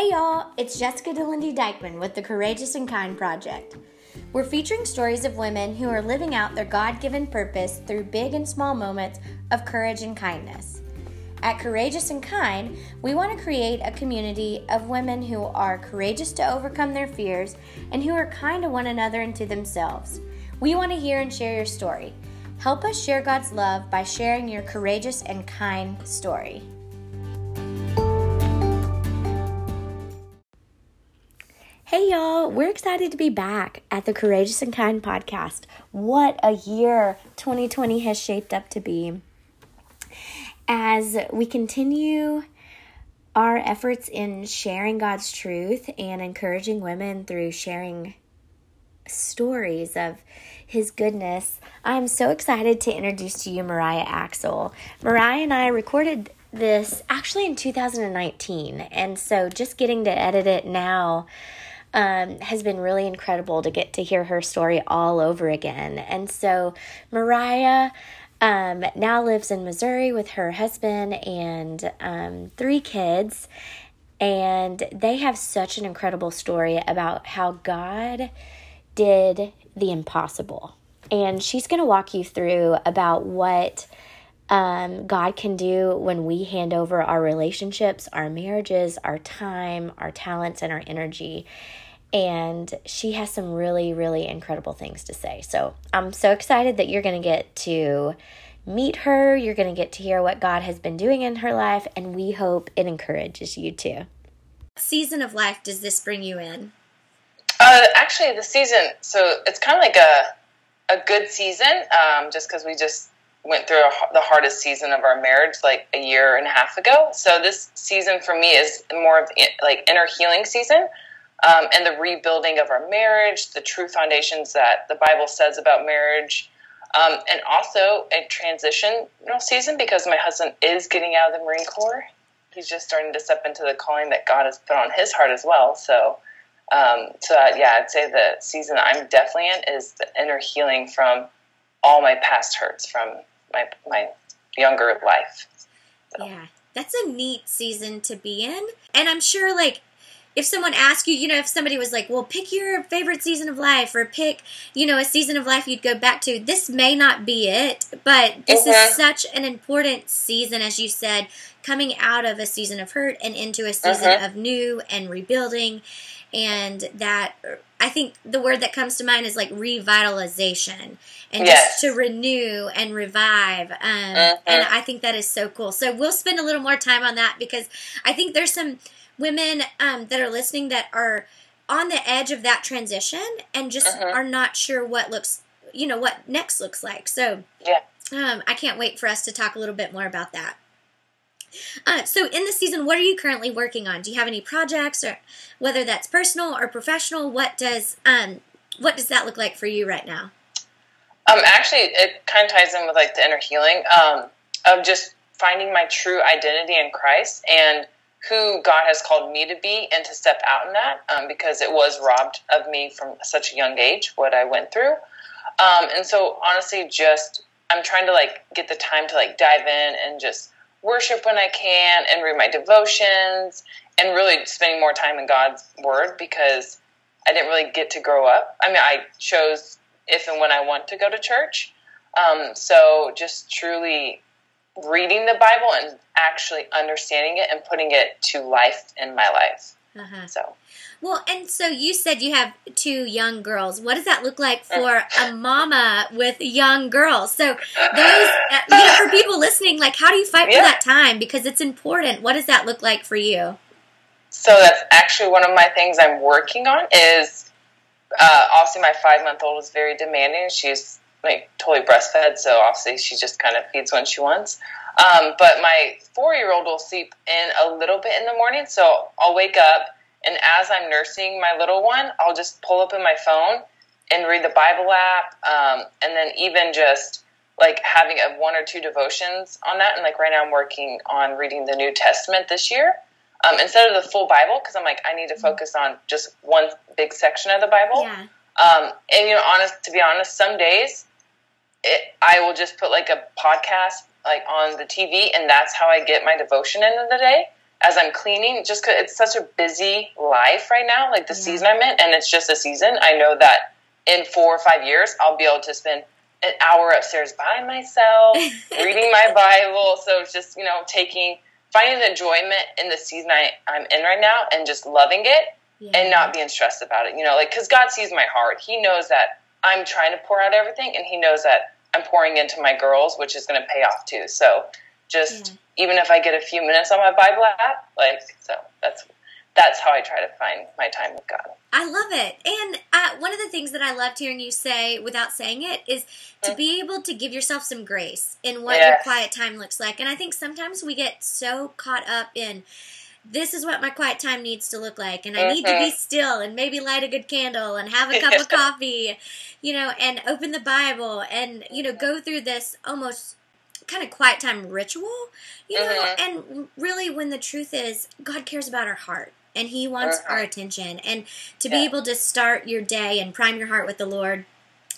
Hey y'all, it's Jessica DeLindy Dykeman with the Courageous and Kind Project. We're featuring stories of women who are living out their God given purpose through big and small moments of courage and kindness. At Courageous and Kind, we want to create a community of women who are courageous to overcome their fears and who are kind to one another and to themselves. We want to hear and share your story. Help us share God's love by sharing your courageous and kind story. Hey y'all, we're excited to be back at the Courageous and Kind podcast. What a year 2020 has shaped up to be. As we continue our efforts in sharing God's truth and encouraging women through sharing stories of His goodness, I'm so excited to introduce to you Mariah Axel. Mariah and I recorded this actually in 2019, and so just getting to edit it now um, has been really incredible to get to hear her story all over again. And so, Mariah um, now lives in Missouri with her husband and um, three kids. And they have such an incredible story about how God did the impossible. And she's going to walk you through about what um, God can do when we hand over our relationships, our marriages, our time, our talents, and our energy. And she has some really, really incredible things to say. So I'm so excited that you're going to get to meet her. You're going to get to hear what God has been doing in her life, and we hope it encourages you too. Season of life does this bring you in? Uh, actually, the season, so it's kind of like a, a good season, um, just because we just went through a, the hardest season of our marriage like a year and a half ago. So this season for me is more of like inner healing season. Um, and the rebuilding of our marriage, the true foundations that the Bible says about marriage, um, and also a transition season because my husband is getting out of the Marine Corps. He's just starting to step into the calling that God has put on his heart as well. So, um, so uh, yeah, I'd say the season I'm definitely in is the inner healing from all my past hurts from my my younger life. So. Yeah, that's a neat season to be in, and I'm sure like if someone asked you, you know, if somebody was like, well, pick your favorite season of life or pick, you know, a season of life you'd go back to, this may not be it, but this is uh-huh. such an important season, as you said, coming out of a season of hurt and into a season uh-huh. of new and rebuilding. And that, I think the word that comes to mind is like revitalization and yes. just to renew and revive. Um, uh-huh. And I think that is so cool. So we'll spend a little more time on that because I think there's some women um, that are listening that are on the edge of that transition and just uh-huh. are not sure what looks, you know, what next looks like. So, yeah. Um, I can't wait for us to talk a little bit more about that. Uh, so, in the season, what are you currently working on? Do you have any projects, or whether that's personal or professional? What does um, what does that look like for you right now? Um, actually, it kind of ties in with like the inner healing um, of just finding my true identity in Christ and who God has called me to be and to step out in that um, because it was robbed of me from such a young age, what I went through. Um, and so honestly, just I'm trying to like get the time to like dive in and just worship when I can and read my devotions and really spending more time in God's word because I didn't really get to grow up. I mean, I chose if and when I want to go to church. Um, so just truly reading the Bible and actually understanding it and putting it to life in my life. Uh-huh. So. Well, and so you said you have two young girls. What does that look like for a mama with young girls? So those, uh, you know, for people listening, like, how do you fight yeah. for that time? Because it's important. What does that look like for you? So that's actually one of my things I'm working on. Is uh, obviously my five month old is very demanding. She's like totally breastfed, so obviously she just kind of feeds when she wants. Um, but my four year old will sleep in a little bit in the morning, so I'll wake up and as I'm nursing my little one, I'll just pull up in my phone and read the Bible app, um, and then even just like having a one or two devotions on that. And like right now, I'm working on reading the New Testament this year um, instead of the full Bible because I'm like I need to focus on just one big section of the Bible. Yeah. Um, and you know, honest to be honest, some days it, I will just put like a podcast like on the TV, and that's how I get my devotion in the day. as I'm cleaning, just cause it's such a busy life right now, like the yeah. season I'm in, and it's just a season. I know that in four or five years, I'll be able to spend an hour upstairs by myself, reading my Bible. So it's just, you know, taking, finding enjoyment in the season I, I'm in right now and just loving it yeah. and not being stressed about it. You know, like, because God sees my heart. He knows that I'm trying to pour out everything, and He knows that I'm pouring into my girls, which is going to pay off too. So just yeah. even if I get a few minutes on my Bible app, like, so that's that's how I try to find my time with God. I love it. And uh, one of the things that I loved hearing you say without saying it is to be able to give yourself some grace in what yes. your quiet time looks like. And I think sometimes we get so caught up in this is what my quiet time needs to look like and i mm-hmm. need to be mm-hmm. still and maybe light a good candle and have a cup of coffee you know and open the bible and you know go through this almost kind of quiet time ritual you know mm-hmm. and really when the truth is god cares about our heart and He wants uh-huh. our attention. And to yeah. be able to start your day and prime your heart with the Lord.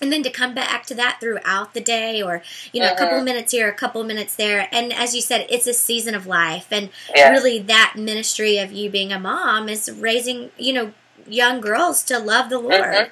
And then to come back to that throughout the day, or you know, uh-huh. a couple uh-huh. minutes here, a couple minutes there, and as you said, it's a season of life, and yeah. really that ministry of you being a mom is raising, you know, young girls to love the Lord. Uh-huh.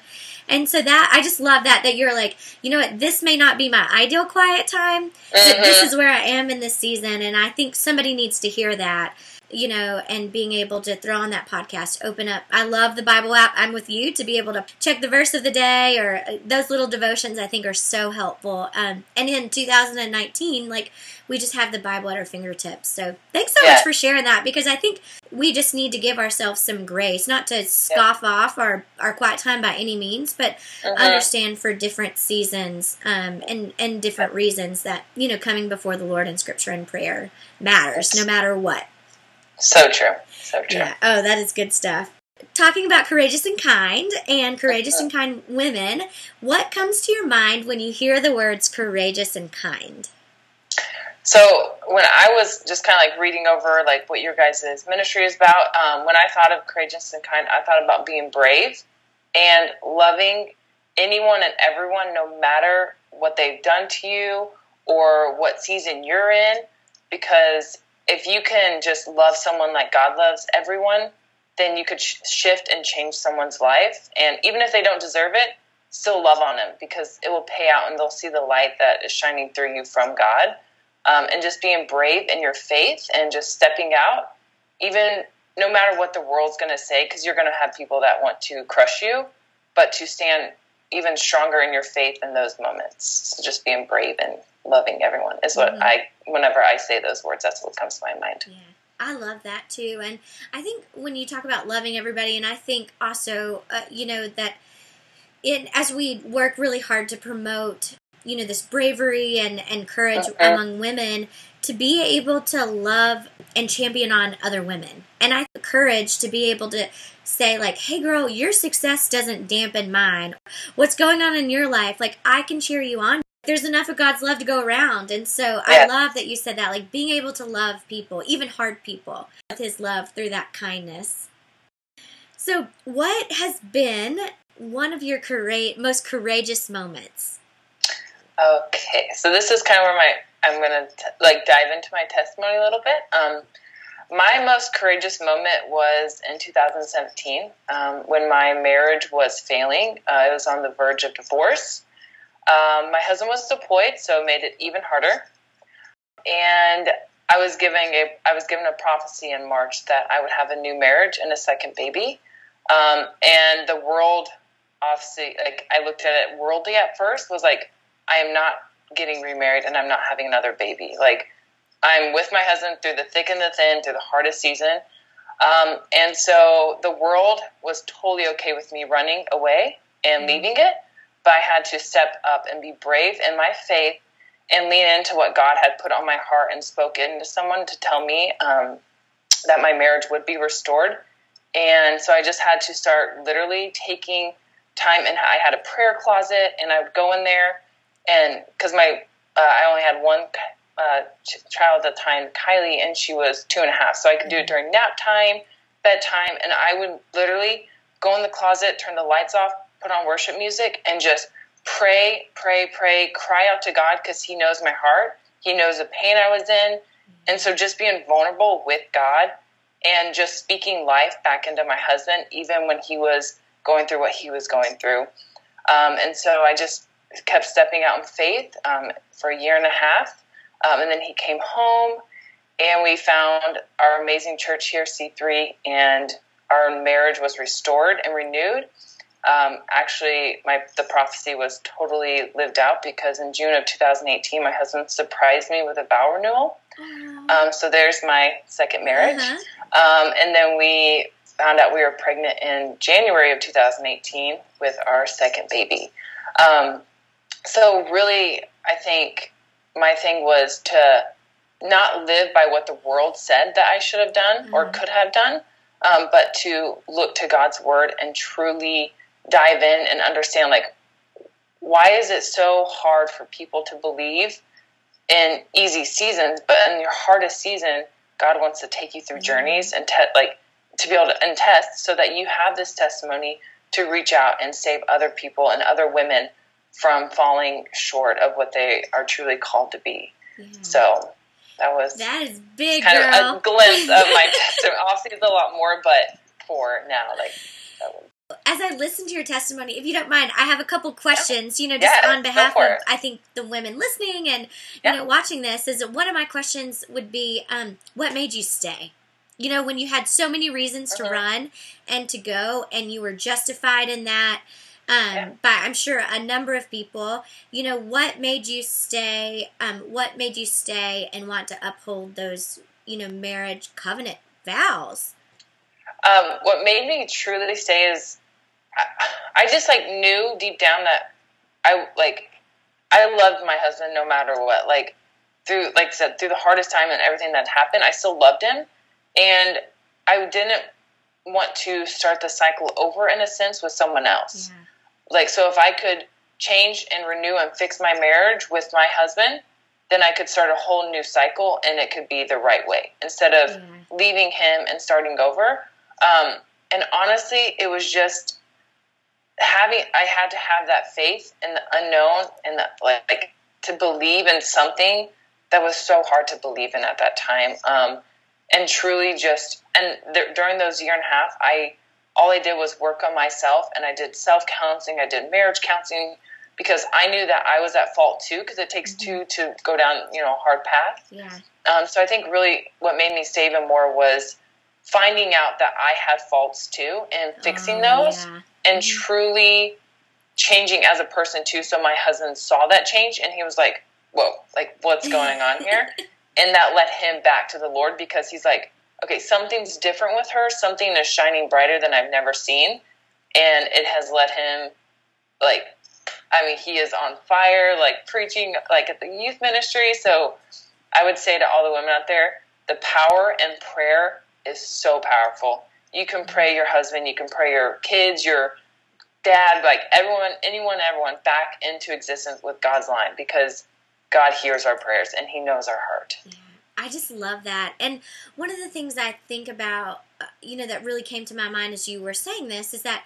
And so that I just love that that you're like, you know what, this may not be my ideal quiet time, but this is where I am in this season and I think somebody needs to hear that you know, and being able to throw on that podcast, open up. I love the Bible app. I'm with you to be able to check the verse of the day or uh, those little devotions. I think are so helpful. Um, and in 2019, like we just have the Bible at our fingertips. So thanks so yeah. much for sharing that because I think we just need to give ourselves some grace, not to scoff yeah. off our, our quiet time by any means, but uh-huh. understand for different seasons um, and and different reasons that you know coming before the Lord in Scripture and prayer matters, no matter what. So true. So true. Yeah. Oh, that is good stuff. Talking about courageous and kind and courageous and kind women, what comes to your mind when you hear the words courageous and kind? So when I was just kind of like reading over like what your guys' ministry is about, um, when I thought of courageous and kind, I thought about being brave and loving anyone and everyone, no matter what they've done to you or what season you're in, because if you can just love someone like God loves everyone, then you could sh- shift and change someone's life. And even if they don't deserve it, still love on them because it will pay out and they'll see the light that is shining through you from God. Um, and just being brave in your faith and just stepping out, even no matter what the world's going to say, because you're going to have people that want to crush you, but to stand even stronger in your faith in those moments. So just being brave and loving everyone is what mm-hmm. I whenever I say those words that's what comes to my mind. Yeah. I love that too. And I think when you talk about loving everybody and I think also uh, you know that in as we work really hard to promote you know this bravery and and courage uh-huh. among women to be able to love and champion on other women and i courage to be able to say like hey girl your success doesn't dampen mine what's going on in your life like i can cheer you on there's enough of God's love to go around. And so yeah. I love that you said that, like being able to love people, even hard people, with his love through that kindness. So, what has been one of your coura- most courageous moments? Okay, so this is kind of where my I'm gonna t- like dive into my testimony a little bit. Um, my most courageous moment was in 2017 um, when my marriage was failing. Uh, it was on the verge of divorce. Um, my husband was deployed, so it made it even harder. And I was giving a I was given a prophecy in March that I would have a new marriage and a second baby. Um, and the world, obviously, like I looked at it worldly at first, was like I am not getting remarried and I'm not having another baby. Like I'm with my husband through the thick and the thin, through the hardest season. Um, and so the world was totally okay with me running away and mm-hmm. leaving it but I had to step up and be brave in my faith and lean into what God had put on my heart and spoken to someone to tell me um, that my marriage would be restored. And so I just had to start literally taking time, and I had a prayer closet, and I would go in there, and because my uh, I only had one uh, child at the time, Kylie, and she was two and a half, so I could do it during nap time, bedtime, and I would literally go in the closet, turn the lights off, put on worship music and just pray, pray, pray, cry out to God because He knows my heart. He knows the pain I was in. And so just being vulnerable with God and just speaking life back into my husband, even when he was going through what he was going through. Um, and so I just kept stepping out in faith um, for a year and a half. Um, and then he came home, and we found our amazing church here, C3, and our marriage was restored and renewed. Um, actually, my the prophecy was totally lived out because in June of 2018, my husband surprised me with a vow renewal. Um, so there's my second marriage. Uh-huh. Um, and then we found out we were pregnant in January of 2018 with our second baby. Um, so really, I think my thing was to not live by what the world said that I should have done or Mhm. could have done, um, but to look to God's word and truly dive in and understand like why is it so hard for people to believe in easy seasons, but in your hardest season, God wants to take you through Mhm. journeys and te- like to be able to and test so that you have this testimony to reach out and save other people and other women from falling short of what they are truly called to be. Yeah. So that was that is big, kind girl. of a glimpse of my testimony. Obviously, it's a lot more, but for now, like that was, As I listen to your testimony, if you don't mind, I have a couple questions. You know, just Yeah, on behalf of. I think the women listening and you know watching this. Is one of my questions would be, um, what made you stay? You know, when you had so many reasons to Mhm. run and to go, and you were justified in that. Um, Yeah. by I'm sure a number of people. You know, what made you stay? Um, what made you stay and want to uphold those, you know, marriage covenant vows? um, what made me truly stay is I, I just like knew deep down that I like I loved my husband no matter what. Like through like I said through the hardest time and everything that happened, I still loved him, and I didn't want to start the cycle over in a sense with someone else. Yeah. Like so, if I could change and renew and fix my marriage with my husband, then I could start a whole new cycle, and it could be the right way instead of Yeah. leaving him and starting over. Um, and honestly, it was just having. I had to have that faith in the unknown and the, like to believe in something that was so hard to believe in at that time. Um, and truly, just and th- during those year and a half, I all I did was work on myself, and I did self counseling. I did marriage counseling because I knew that I was at fault too. Because it takes two to go down, you know, a hard path. Yeah. Um, so I think really what made me stay even more was finding out that I had faults too and fixing Oh, those yeah. And Mhm. truly changing as a person too. So my husband saw that change and he was like, whoa, like what's going on here? and that led him back to the Lord because he's like, okay, something's different with her. Something is shining brighter than I've never seen. And it has led him like, I mean, he is on fire, like preaching like at the youth ministry. So I would say to all the women out there, the power in prayer is so powerful. You can pray your husband, you can pray your kids, your dad, like everyone, anyone, everyone back into existence with God's line because God hears our prayers and He knows our heart. Yeah, I just love that. And one of the things I think about, uh, you know, that really came to my mind as you were saying this is that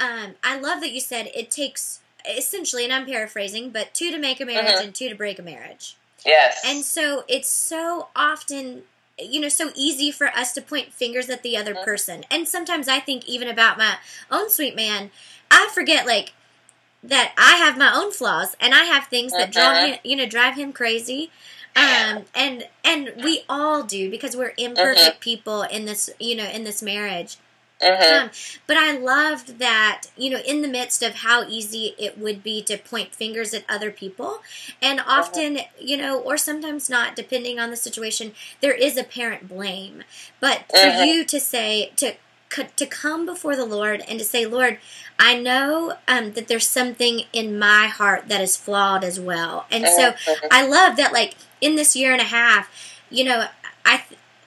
um, I love that you said it takes essentially, and I'm paraphrasing, but two to make a marriage Mhm. and two to break a marriage. Yes. And so it's so often, you know, so easy for us to point fingers at the other Mhm. person. And sometimes I think even about my own sweet man, I forget like that I have my own flaws and I have things that draw Mhm. him, you know, drive him crazy. Um, and and we all do because we're imperfect people in this, you know, in this marriage. Mhm. Um, but I loved that, you know, in the midst of how easy it would be to point fingers at other people, and often, you know, or sometimes not, depending on the situation, there is apparent blame. But for Mhm. you to say, to to come before the Lord and to say, Lord, I know um, that there's something in my heart that is flawed as well. And so. I love that, like, in this year and a half, you know, I.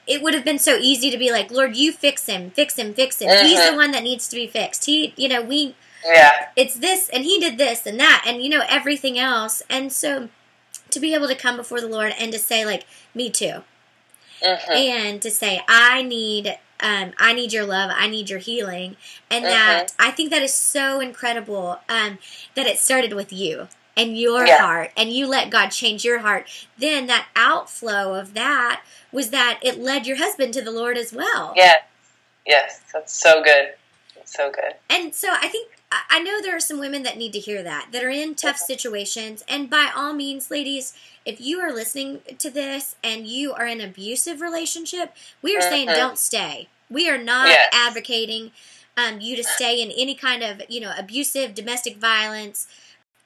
It would have been so easy to be like, Lord, you fix him, fix him, fix him. He's the Mhm. one that needs to be fixed. He, you know, we, yeah. it's this, and he did this and that, and you know, everything else. And so, to be able to come before the Lord and to say, like, me too, Mhm. and to say, I need, um, I need your love, I need your healing, and Mhm. that I think that is so incredible. Um, that it started with you and your Yeah. heart and you let God change your heart, then that outflow of that was that it led your husband to the Lord as well. Yes. Yes. That's so good. That's so good. And so I think I know there are some women that need to hear that that are in tough situations. And by all means, ladies, if you are listening to this and you are in an abusive relationship, we are saying Mhm. don't stay. We are not Yes. advocating um, you to stay in any kind of you know abusive domestic violence,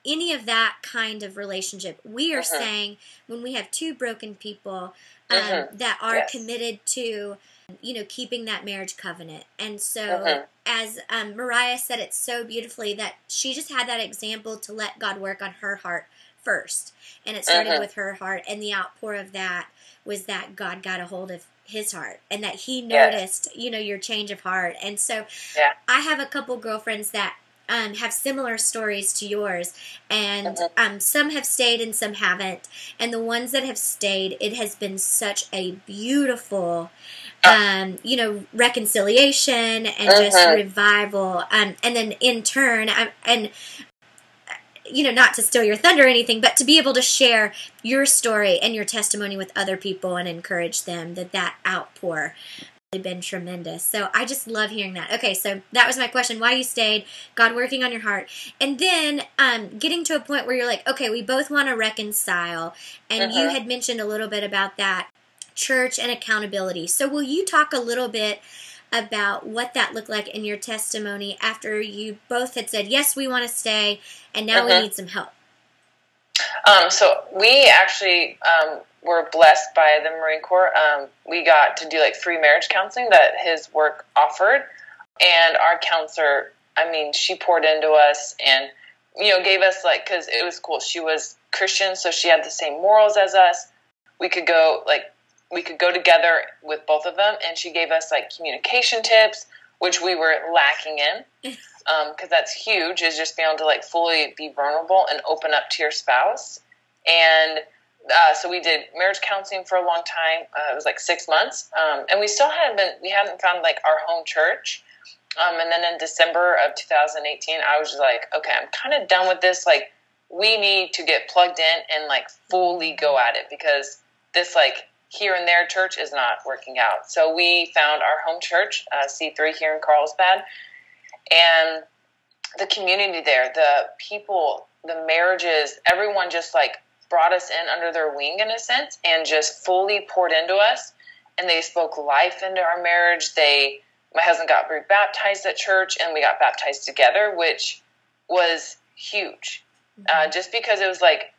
any of that kind of relationship. We are Mhm. saying when we have two broken people um, Mhm. that are Yes. committed to you know keeping that marriage covenant and so Mhm. as um, mariah said it so beautifully that she just had that example to let god work on her heart first and it started Mhm. with her heart and the outpour of that was that god got a hold of his heart and that he Yes. noticed you know your change of heart and so Yeah. i have a couple girlfriends that um, have similar stories to yours, and Mhm. um, some have stayed and some haven't. And the ones that have stayed, it has been such a beautiful, um, you know, reconciliation and just Mhm. revival. Um, and then in turn, um, and you know, not to steal your thunder or anything, but to be able to share your story and your testimony with other people and encourage them that that outpour been tremendous. So I just love hearing that. Okay, so that was my question: why you stayed, God working on your heart, and then um, getting to a point where you're like, okay, we both want to reconcile, and you Mhm. had mentioned a little bit about that church and accountability. So will you talk a little bit? About what that looked like in your testimony after you both had said, Yes, we want to stay, and now we Mhm. need some help. Um, so we actually um, were blessed by the Marine Corps. Um, we got to do like free marriage counseling that his work offered, and our counselor, I mean, she poured into us and you know gave us like because it was cool. She was Christian, so she had the same morals as us. We could go like we could go together with both of them, and she gave us like communication tips, which we were lacking in because that's huge is just being able to like fully be vulnerable and open up to your spouse. And uh, so we did marriage counseling for a long time uh, it was like six months um, and we still hadn't been we hadn't found like our home church um, and then in december of 2018 i was just like okay i'm kind of done with this like we need to get plugged in and like fully go at it because this like here and there church is not working out so we found our home church uh, c3 here in carlsbad and the community there, the people, the marriages, everyone just like brought us in under their wing in a sense and just fully poured into us. And they spoke life into our marriage. They, my husband got rebaptized at church and we got baptized together, which was huge. Uh, just because it was like,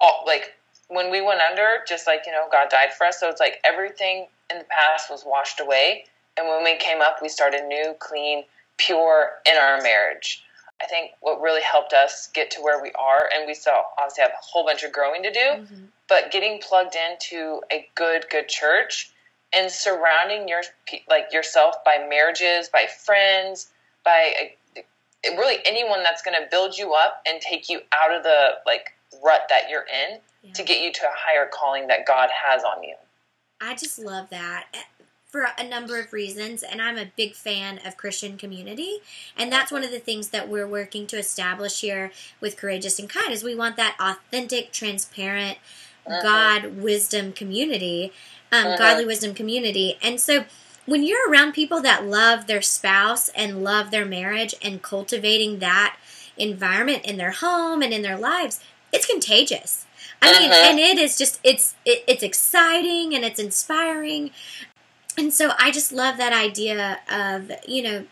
all, like when we went under, just like, you know, God died for us. So it's like everything in the past was washed away. And when we came up, we started new, clean, pure in our marriage. I think what really helped us get to where we are, and we still obviously have a whole bunch of growing to do, Mhm. but getting plugged into a good, good church and surrounding your like yourself by marriages, by friends, by uh, really anyone that's going to build you up and take you out of the like rut that you're in Yeah. to get you to a higher calling that God has on you. I just love that eh, for a number of reasons, and I'm a big fan of Christian community, and that's one of the things that we're working to establish here with Courageous and Kind is we want that authentic, transparent, Mhm. God wisdom community, um, Mhm. godly wisdom community, and so. When you're around people that love their spouse and love their marriage and cultivating that environment in their home and in their lives, it's contagious. I mean, Mhm. and it is just it's it, it's exciting and it's inspiring. And so I just love that idea of, you know,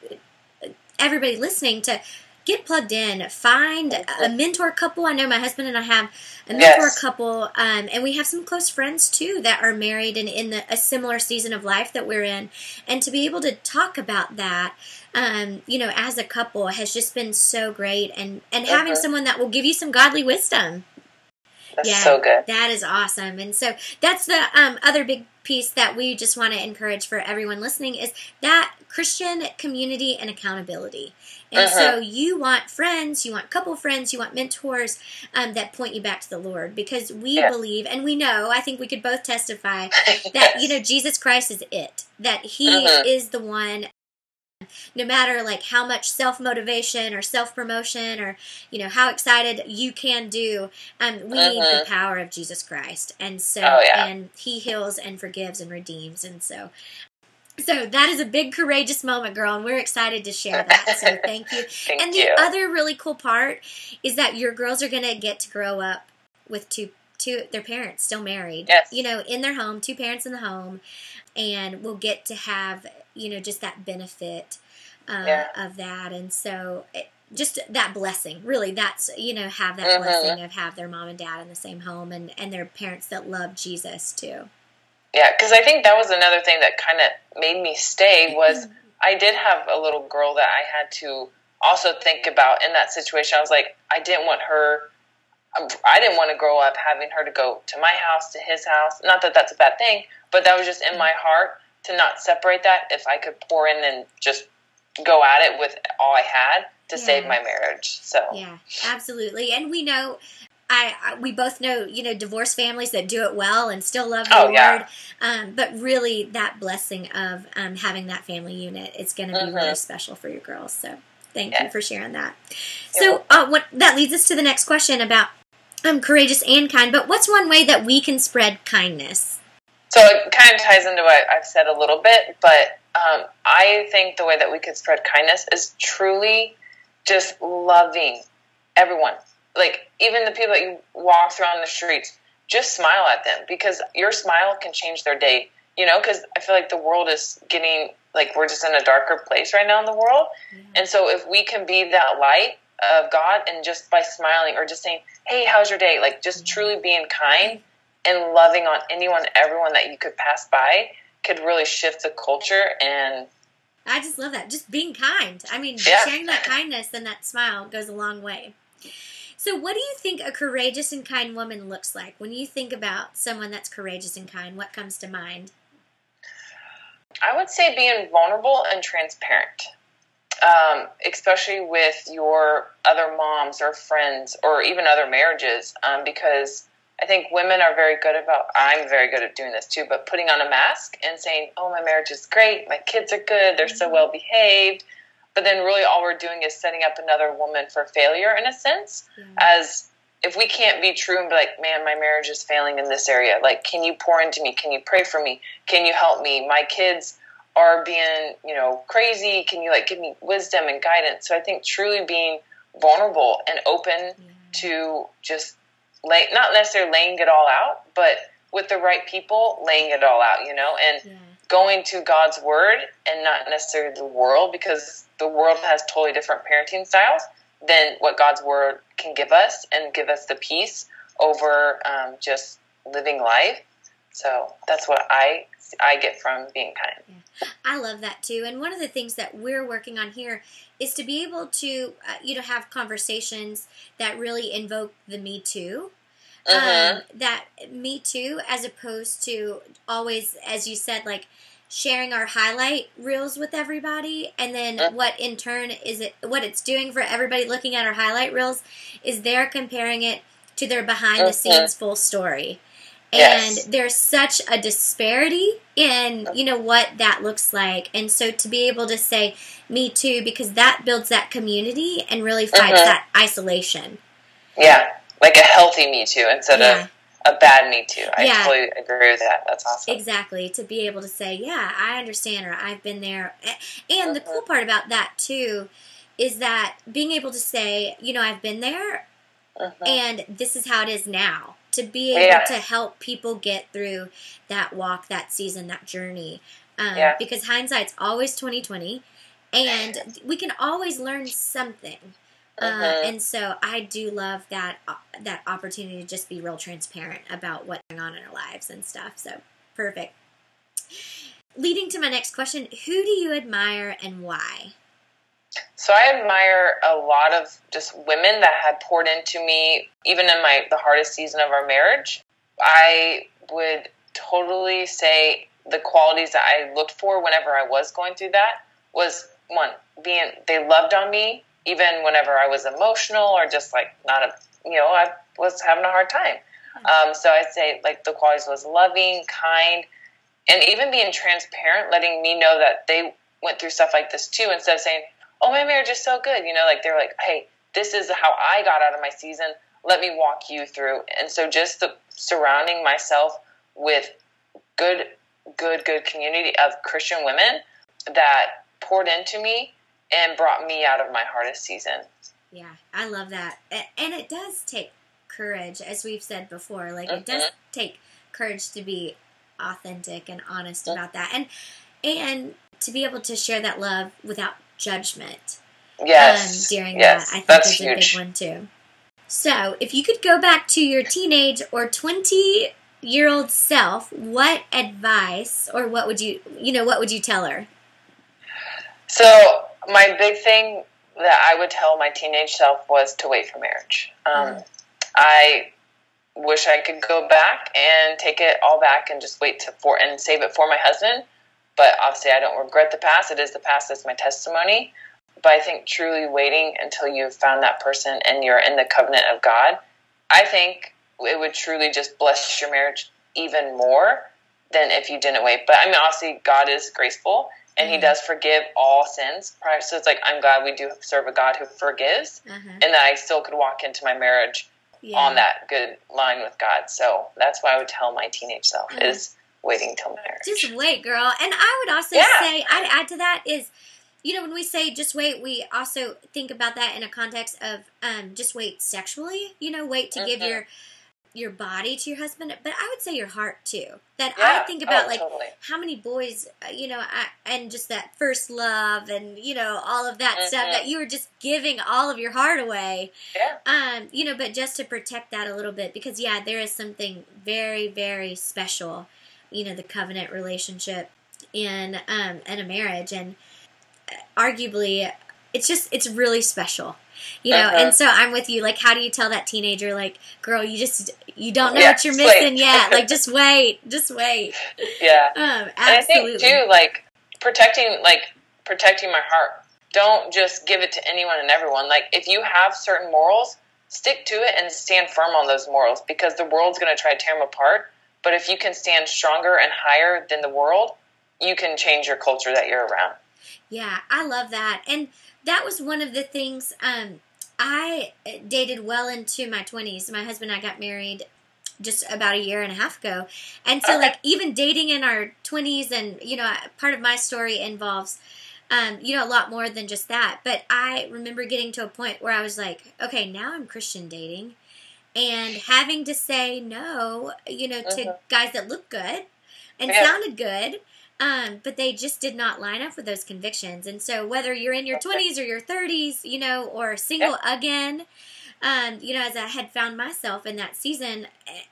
everybody listening to get plugged in, find a mentor couple. I know my husband and I have a mentor Yes. couple, um, and we have some close friends too that are married and in the, a similar season of life that we're in. And to be able to talk about that, um, you know, as a couple has just been so great. And, and having Mhm. someone that will give you some godly wisdom. That's Yeah. so good. That is awesome. And so that's the um, other big piece that we just want to encourage for everyone listening is that Christian community and accountability. And Uh-huh. so you want friends, you want couple friends, you want mentors um, that point you back to the Lord because we Yeah. believe and we know, I think we could both testify that, you know, Jesus Christ is it, that He Uh-huh. is the one no matter like how much self motivation or self promotion or you know how excited you can do um, we mm-hmm. need the mm-hmm. power of jesus christ and so oh, yeah. and he heals and forgives and redeems and so so that is a big courageous moment, girl, and we're excited to share that. So thank you. thank and the you. other really cool part is that your girls are going to get to grow up with two two their parents still married. Yes. You know, in their home, two parents in the home, and we'll get to have you know just that benefit uh, yeah. of that, and so. It, just that blessing really that's you know have that mm-hmm. blessing of have their mom and dad in the same home and and their parents that love jesus too yeah, because I think that was another thing that kind of made me stay was I did have a little girl that I had to also think about in that situation. I was like, I didn't want her. Um, I didn't want to grow up having her to go to my house, to his house. Not that that's a bad thing, but that was just in my heart to not separate that. If I could pour in and just go at it with all I had to yeah. save my marriage. So yeah, absolutely. And we know I, I, we both know you know divorced families that do it well and still love the oh, Lord, yeah. um, but really that blessing of um, having that family unit is going to be mm-hmm. really special for your girls. So thank yeah. you for sharing that. So uh, what that leads us to the next question about um, courageous and kind. But what's one way that we can spread kindness? So it kind of ties into what I've said a little bit, but um, I think the way that we could spread kindness is truly just loving everyone like even the people that you walk through on the streets, just smile at them because your smile can change their day. You know, because I feel like the world is getting like we're just in a darker place right now in the world, and so if we can be that light of God and just by smiling or just saying, "Hey, how's your day?" like just mm-hmm. truly being kind and loving on anyone, everyone that you could pass by, could really shift the culture and I just love that. Just being kind. I mean, yeah. sharing that kindness and that smile goes a long way. So, what do you think a courageous and kind woman looks like? When you think about someone that's courageous and kind, what comes to mind? I would say being vulnerable and transparent, um, especially with your other moms or friends or even other marriages, um, because I think women are very good about, I'm very good at doing this too, but putting on a mask and saying, oh, my marriage is great, my kids are good, they're so mm-hmm. well behaved but then really all we're doing is setting up another woman for failure in a sense mm-hmm. as if we can't be true and be like man my marriage is failing in this area. Like can you pour into me? Can you pray for me? Can you help me? My kids are being you know crazy. Can you like give me wisdom and guidance? So i think truly being vulnerable and open mm-hmm. to just lay not necessarily laying it all out but with the right people laying it all out you know? And yeah. Going to god's word and not necessarily the world because the world has totally different parenting styles than what God's word can give us and give us the peace over um, just living life. So that's what I I get from being kind. I love that too. And one of the things that we're working on here is to be able to uh, you know have conversations that really invoke the Me Too. Mm-hmm. Um, that Me Too, as opposed to always, as you said, like sharing our highlight reels with everybody and then uh, what in turn is it what it's doing for everybody looking at our highlight reels is they're comparing it to their behind the uh-huh. scenes full story and yes. there's such a disparity in you know what that looks like and so to be able to say me too because that builds that community and really fights uh-huh. that isolation yeah like a healthy me too instead yeah. of a bad me too. I yeah. totally agree with that. That's awesome. Exactly. To be able to say, yeah, I understand or I've been there. And the cool part about that too is that being able to say, you know, I've been there uh-huh. and this is how it is now. To be able yeah. to help people get through that walk, that season, that journey. Um, yeah. Because hindsight's always 2020 and we can always learn something. Uh-huh. Uh, and so I do love that uh, that opportunity to just be real transparent about what's going on in our lives and stuff. So perfect. Leading to my next question, who do you admire and why? So I admire a lot of just women that had poured into me, even in my the hardest season of our marriage. I would totally say the qualities that I looked for whenever I was going through that was one being they loved on me even whenever I was emotional or just like not a, you know, I was having a hard time. Um, so I'd say like the qualities was loving, kind, and even being transparent, letting me know that they went through stuff like this too. Instead of saying, "Oh, my marriage is so good," you know, like they're like, "Hey, this is how I got out of my season. Let me walk you through." And so, just the surrounding myself with good, good, good community of Christian women that poured into me and brought me out of my hardest season. Yeah, I love that. And it does take courage, as we've said before. Like, mm-hmm. it does mm-hmm. take courage to be authentic and honest mm-hmm. about that. And, and to be able to share that love without judgment. Yes. Um, during yes. that, I think That's is huge. a big one too. So, if you could go back to your teenage or 20 year old self, what advice or what would you, you know, what would you tell her? So, my big thing that I would tell my teenage self was to wait for marriage. Um, mm. I wish I could go back and take it all back and just wait to for and save it for my husband. But obviously, I don't regret the past. It is the past. It's my testimony. But I think truly waiting until you've found that person and you're in the covenant of God, I think it would truly just bless your marriage even more than if you didn't wait. But I mean, obviously, God is graceful and He does forgive all sins. So it's like I'm glad we do serve a God who forgives, mm-hmm. and that I still could walk into my marriage yeah. on that good line with God. So that's why I would tell my teenage self mm-hmm. is waiting till marriage. Just wait, girl. And I would also yeah. say I'd add to that is you know, when we say just wait, we also think about that in a context of um, just wait sexually. You know, wait to mm-hmm. give your your body to your husband, but I would say your heart too. That yeah. I think about oh, like totally. how many boys, uh, you know, I, and just that first love and you know all of that mm-hmm. stuff that you were just giving all of your heart away. Yeah. Um, you know, but just to protect that a little bit because yeah, there is something very very special, you know, the covenant relationship in um in a marriage and uh, arguably it's just it's really special you know uh-huh. and so i'm with you like how do you tell that teenager like girl you just you don't know yeah, what you're missing wait. yet. Like just wait just wait. Yeah. Um absolutely. and i think too like protecting like protecting my heart. Don't just give it to anyone and everyone. Like if you have certain morals stick to it and stand firm on those morals because the world's going to try to tear them apart. But if you can stand stronger and higher than the world you can change your culture that you're around yeah i love that and that was one of the things um, I dated well into my 20s. My husband and I got married just about a year and a half ago. And so, like, even dating in our 20s, and, you know, part of my story involves, um, you know, a lot more than just that. But I remember getting to a point where I was like, okay, now I'm Christian dating. And having to say no, you know, to uh-huh. guys that look good and yeah. sounded good um, but they just did not line up with those convictions. And so, whether you're in your 20s or your 30s, you know, or single again, um, you know, as I had found myself in that season,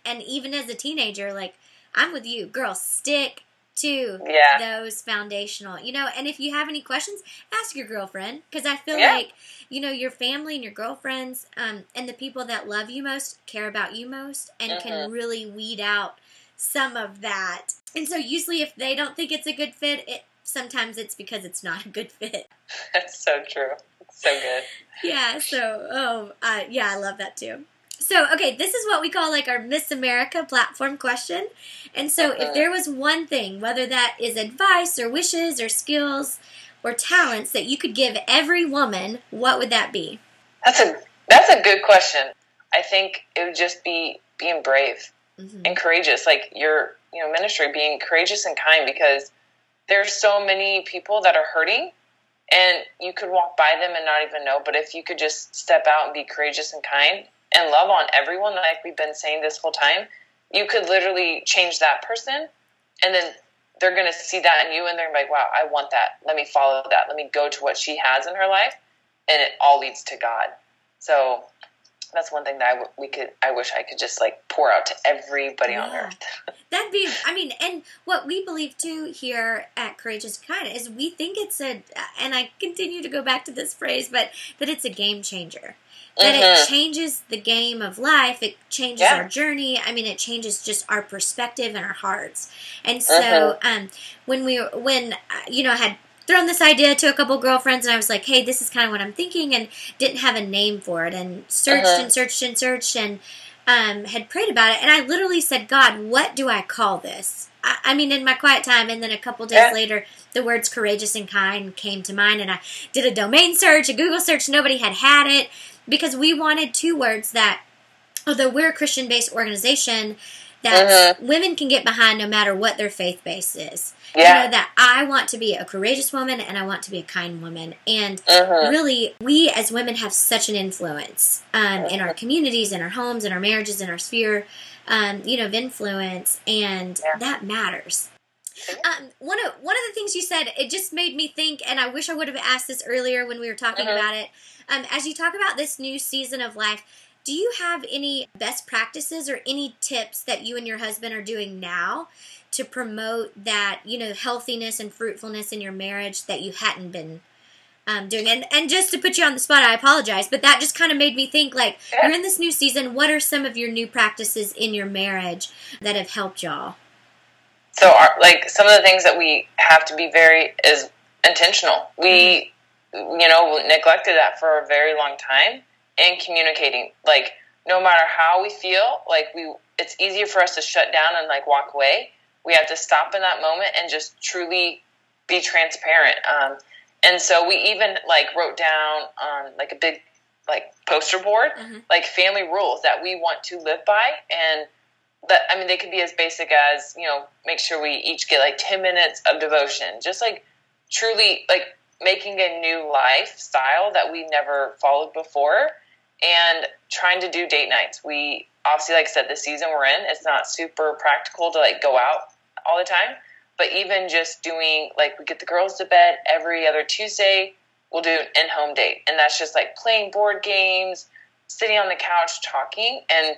and even as a teenager, like, I'm with you, girl, stick to yeah. those foundational, you know, and if you have any questions, ask your girlfriend, because I feel yeah. like, you know, your family and your girlfriends um, and the people that love you most care about you most and mm-hmm. can really weed out some of that. And so usually if they don't think it's a good fit, it sometimes it's because it's not a good fit. That's so true. It's so good. yeah, so oh, uh, yeah, I love that too. So, okay, this is what we call like our Miss America platform question. And so, uh-huh. if there was one thing, whether that is advice or wishes or skills or talents that you could give every woman, what would that be? That's a that's a good question. I think it would just be being brave mm-hmm. and courageous. Like your you know ministry, being courageous and kind because there's so many people that are hurting and you could walk by them and not even know. But if you could just step out and be courageous and kind and love on everyone, like we've been saying this whole time, you could literally change that person and then they're going to see that in you and they're like, wow, I want that. Let me follow that. Let me go to what she has in her life. And it all leads to God. So that's one thing that I w- we could I wish I could just like pour out to everybody yeah. on earth. That'd be I mean, and what we believe too here at Courageous Kind is we think it's a and I continue to go back to this phrase, but that it's a game changer. That mm-hmm. it changes the game of life. It changes yeah. our journey. I mean, it changes just our perspective and our hearts. And so, mm-hmm. um, when we when uh, you know I had thrown this idea to a couple girlfriends and I was like, hey, this is kind of what I'm thinking and didn't have a name for it and searched uh-huh. and searched and searched and um, had prayed about it. And I literally said, God, what do I call this? I, I mean, in my quiet time, and then a couple days yeah. later, the words courageous and kind came to mind, and I did a domain search, a Google search. Nobody had had it because we wanted two words that, although we're a Christian based organization, that mm-hmm. women can get behind no matter what their faith base is. Yeah. You know, that I want to be a courageous woman and I want to be a kind woman. And mm-hmm. really, we as women have such an influence um, mm-hmm. in our communities, in our homes, in our marriages, in our sphere, um, you know, of influence. And yeah. that matters. Um, one of one of the things you said, it just made me think, and I wish I would have asked this earlier when we were talking mm-hmm. about it. Um, as you talk about this new season of life, do you have any best practices or any tips that you and your husband are doing now to promote that, you know, healthiness and fruitfulness in your marriage that you hadn't been um, doing? And, and just to put you on the spot, I apologize, but that just kind of made me think like, you're in this new season. What are some of your new practices in your marriage that have helped y'all? So, our, like, some of the things that we have to be very is intentional. We, mm-hmm. you know, neglected that for a very long time and communicating. Like no matter how we feel, like we it's easier for us to shut down and like walk away. We have to stop in that moment and just truly be transparent. Um, and so we even like wrote down on like a big like poster board mm-hmm. like family rules that we want to live by and that I mean they could be as basic as you know make sure we each get like 10 minutes of devotion just like truly like making a new lifestyle that we never followed before and trying to do date nights. We obviously, like I said, the season we're in, it's not super practical to like go out all the time. But even just doing like we get the girls to bed every other Tuesday, we'll do an in-home date, and that's just like playing board games, sitting on the couch talking, and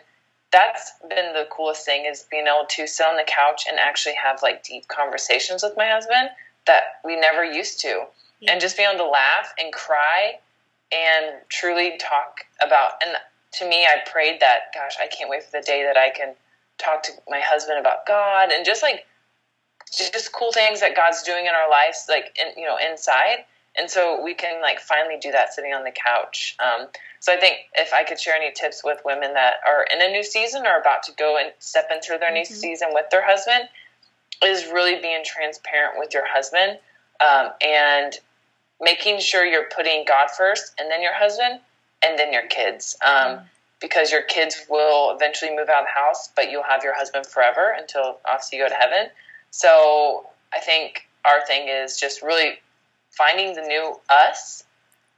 that's been the coolest thing is being able to sit on the couch and actually have like deep conversations with my husband that we never used to, yeah. and just being able to laugh and cry and truly talk about and to me I prayed that gosh I can't wait for the day that I can talk to my husband about God and just like just cool things that God's doing in our lives like in, you know inside. And so we can like finally do that sitting on the couch. Um, so I think if I could share any tips with women that are in a new season or about to go and step into their mm-hmm. new season with their husband is really being transparent with your husband. Um, and making sure you're putting God first and then your husband and then your kids. Um, mm. Because your kids will eventually move out of the house, but you'll have your husband forever until obviously you go to heaven. So I think our thing is just really finding the new us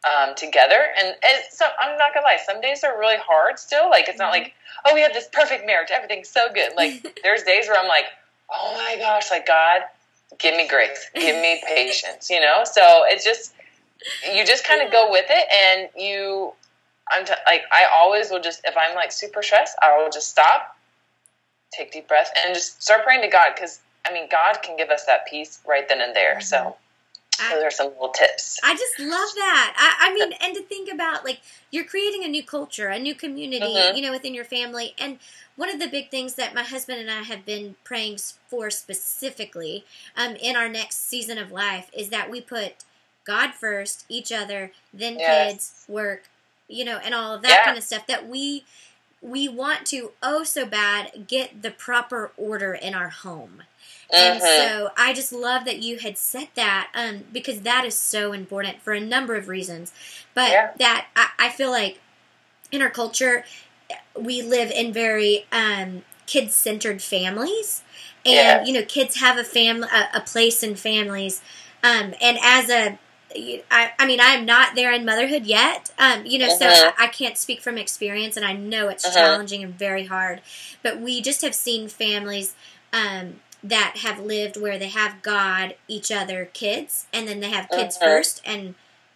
um, together. And so I'm not gonna lie, some days are really hard still. Like it's not mm-hmm. like, oh, we have this perfect marriage, everything's so good. Like there's days where I'm like, oh my gosh, like God, give me grace, give me patience, you know? So it's just, you just kind of go with it and you, I'm t- like, I always will just, if I'm like super stressed, I will just stop, take deep breath and just start praying to God. Cause I mean, God can give us that peace right then and there. So those are some little tips. I just love that. I, I, mean, and to think about like you're creating a new culture, a new community, mm-hmm. you know, within your family. And one of the big things that my husband and I have been praying for specifically um, in our next season of life is that we put God first, each other, then yes. kids, work, you know, and all of that yeah. kind of stuff. That we we want to oh so bad get the proper order in our home. And mm-hmm. so I just love that you had said that um, because that is so important for a number of reasons. But yeah. that I, I, feel like in our culture, we live in very um, kid centered families. And, yeah. you know, kids have a, family, a, a place in families. Um, and as a I, I mean, I'm not there in motherhood yet, um, you know, so I, I, can't speak from experience, and I know it's uh-huh. challenging and very hard. But we just have seen families um, that have lived where they have God, each other, kids, and then they have kids uh-huh. first, and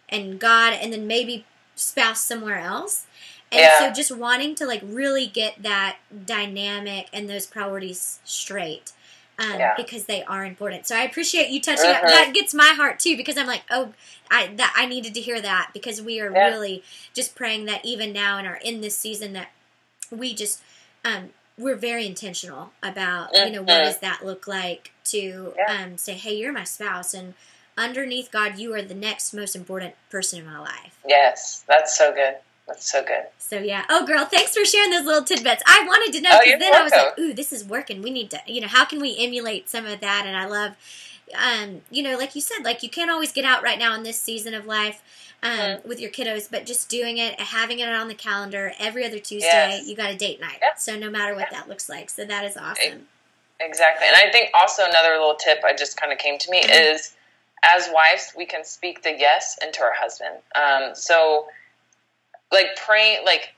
and God, and then maybe spouse somewhere else. And yeah. so, just wanting to like really get that dynamic and those priorities straight. Um, yeah. because they are important. So I appreciate you touching uh-huh. That gets my heart too because I'm like, oh, I that I needed to hear that because we are yeah. really just praying that even now in our in this season that we just um, we're very intentional about you know what does that look like to yeah. um, say hey you're my spouse and underneath god you are the next most important person in my life yes that's so good That's so good. So yeah. Oh, girl, thanks for sharing those little tidbits. I wanted to know Oh, because you're then I was like, "Ooh, this is working. We need to, you know, how can we emulate some of that?" And I love, um, you know, like you said, like you can't always get out right now in this season of life. Um, Mhm. with your kiddos, but just doing it, having it on the calendar every other Tuesday, Yes. you got a date night. Yep. So no matter what that looks like, so that is awesome. Exactly. And I think also another little tip I just kind of came to me Mm-hmm. is as wives, we can speak the yes into our husband. Um, so, like, praying, like,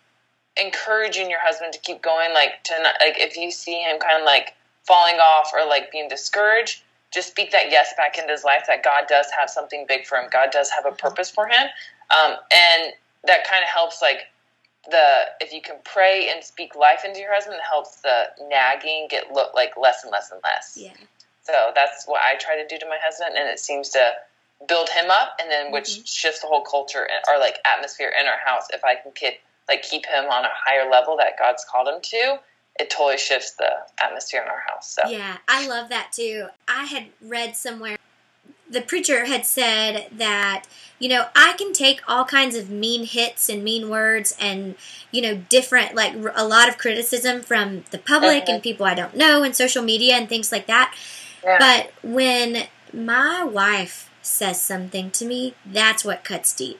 encouraging your husband to keep going, like, to not, like, if you see him kind of like falling off or like being discouraged, just speak that yes back into his life that God does have something big for him. God does have a purpose for him. Um, and that kind of helps, like, the if you can pray and speak life into your husband, it helps the nagging get lo- like less and less and less. Yeah. So that's what I try to do to my husband, and it seems to build him up, and then which Mhm. shifts the whole culture and, or like atmosphere in our house. If I can keep like keep him on a higher level that God's called him to, it totally shifts the atmosphere in our house. So Yeah, I love that too. I had read somewhere the preacher had said that, you know, I can take all kinds of mean hits and mean words and, you know, different, like a lot of criticism from the public Mhm. and people I don't know and social media and things like that. Yeah. But when my wife says something to me, that's what cuts deep.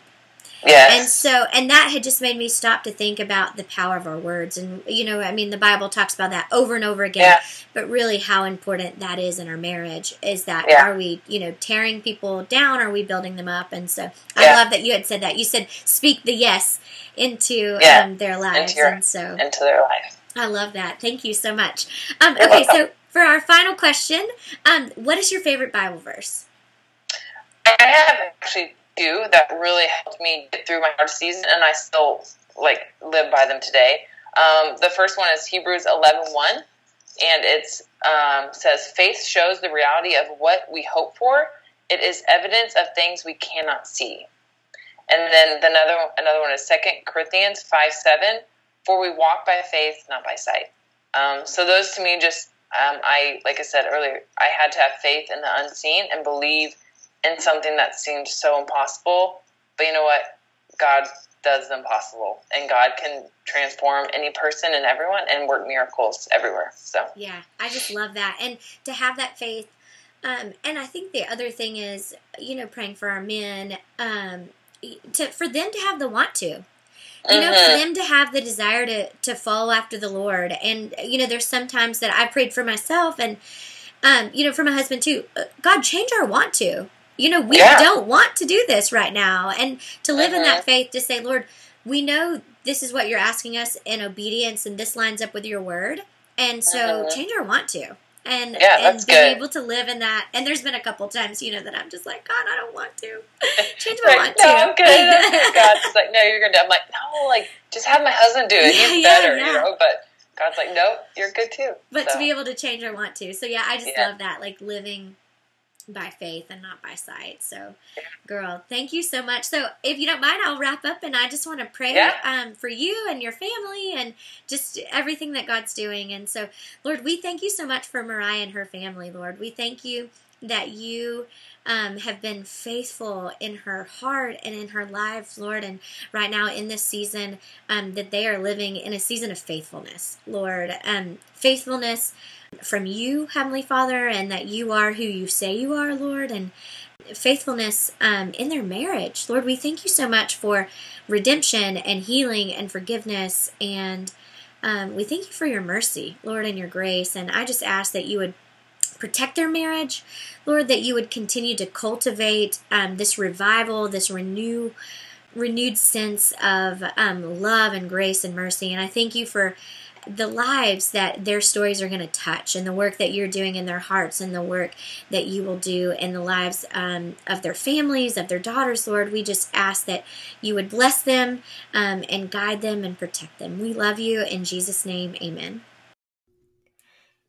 Yes, And so, and that had just made me stop to think about the power of our words. And, you know, I mean, the Bible talks about that over and over again. Yeah. But really, how important that is in our marriage is that Yeah. are we, you know, tearing people down? Or are we building them up? And so I Yeah. love that you had said that. You said, speak the yes into Yeah, um, their lives. your- and so into their life. I love that. Thank you so much. Um, okay, so for our final question, um, what is your favorite Bible verse? I have actually two that really helped me get through my hard season, and I still like live by them today. Um, the first one is Hebrews 11.1, and it um, says, "Faith shows the reality of what we hope for. It is evidence of things we cannot see." And then the another another one is Second Corinthians five seven, "For we walk by faith, not by sight." Um, so those to me just um, I like I said earlier, I had to have faith in the unseen and believe in something that seemed so impossible. But you know what? God does the impossible, and God can transform any person and everyone and work miracles everywhere. So Yeah, I just love that. And to have that faith. Um, and I think the other thing is, you know, praying for our men, um, to for them to have the want to. You know, for Mhm. them to have the desire to, to follow after the Lord. And, you know, there's sometimes that I've prayed for myself and, um, you know, for my husband too. uh, God, change our want to. You know, we Yeah. don't want to do this right now. And to live in that faith, to say, Lord, we know this is what you're asking us in obedience and this lines up with your word. And so Mhm. change our want to. And, Yeah, and being good. able to live in that. And there's been a couple times, you know, that I'm just like, God, I don't want to. Change my Right, want no, to. I'm good. I'm good. God's like, no, you're gonna I'm like, no, like just have my husband do it. He's yeah, better, you know. But God's like, no, you're good too. but So, to be able to change our want to. So yeah, I just Yeah. love that, like living by faith and not by sight. So, girl, thank you so much. So, if you don't mind, I'll wrap up, and I just want to pray Yeah. um, for you and your family and just everything that God's doing. And so, Lord, we thank you so much for Mariah and her family. Lord, we thank you that you um, have been faithful in her heart and in her life, Lord. And right now in this season, um, that they are living in a season of faithfulness, Lord. Um, faithfulness from you, Heavenly Father, and that you are who you say you are, Lord. And faithfulness um, in their marriage. Lord, we thank you so much for redemption and healing and forgiveness. And um, we thank you for your mercy, Lord, and your grace. And I just ask that you would protect their marriage, Lord, that you would continue to cultivate um, this revival, this renew, renewed sense of um, love and grace and mercy. And I thank you for the lives that their stories are going to touch and the work that you're doing in their hearts and the work that you will do in the lives um, of their families, of their daughters, Lord. We just ask that you would bless them um, and guide them and protect them. We love you. In Jesus' name, amen.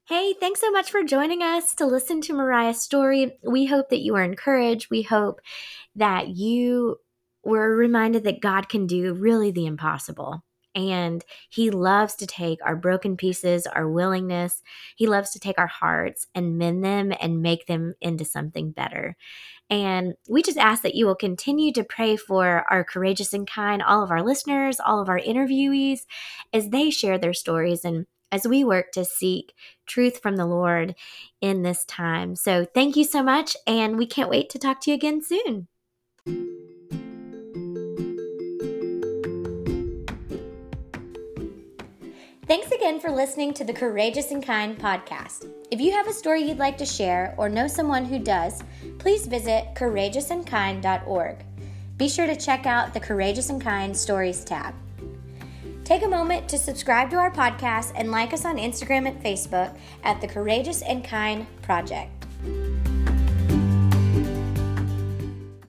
Hey, thanks so much for joining us to listen to Mariah's story. We hope that you are encouraged. We hope that you were reminded that God can do really the impossible. And He loves to take our broken pieces, our willingness, He loves to take our hearts and mend them and make them into something better. And we just ask that you will continue to pray for our courageous and kind, all of our listeners, all of our interviewees, as they share their stories and as we work to seek truth from the Lord in this time. So thank you so much, and we can't wait to talk to you again soon. Thanks again for listening to the Courageous and Kind podcast. If you have a story you'd like to share or know someone who does, please visit courageousandkind.org. Be sure to check out the Courageous and Kind Stories tab. Take a moment to subscribe to our podcast and like us on Instagram and Facebook at the Courageous and Kind Project.